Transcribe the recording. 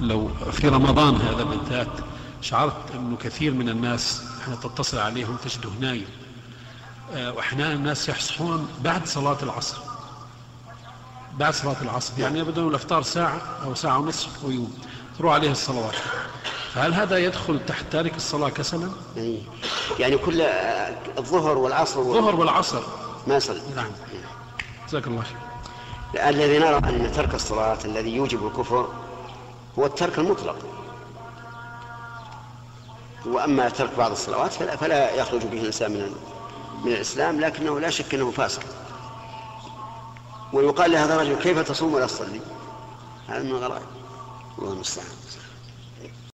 لو في رمضان هذا بالذات شعرت أنه كثير من الناس حين تتصل عليهم تجده نايم آه، وأحيانا الناس يحصحون بعد صلاة العصر. بعد صلاة العصر يعني يبدو الأفطار ساعة أو ساعة ونصف ويوم تروح عليه الصلوات. فهل هذا يدخل تحت تارك الصلاة كسلا؟ يعني, يعني كل آه، الظهر والعصر الظهر والعصر. ما يصلي نعم. جزاك الله خير. الذي نرى أن ترك الصلاة الذي يوجب الكفر هو الترك المطلق. وأما ترك بعض الصلوات فلا, فلا يخرج به الإنسان من من الإسلام لكنه لا شك أنه فاسق. ويقال لهذا الرجل كيف تصوم ولا تصلي؟ هذا من الغرائب. الله المستعان.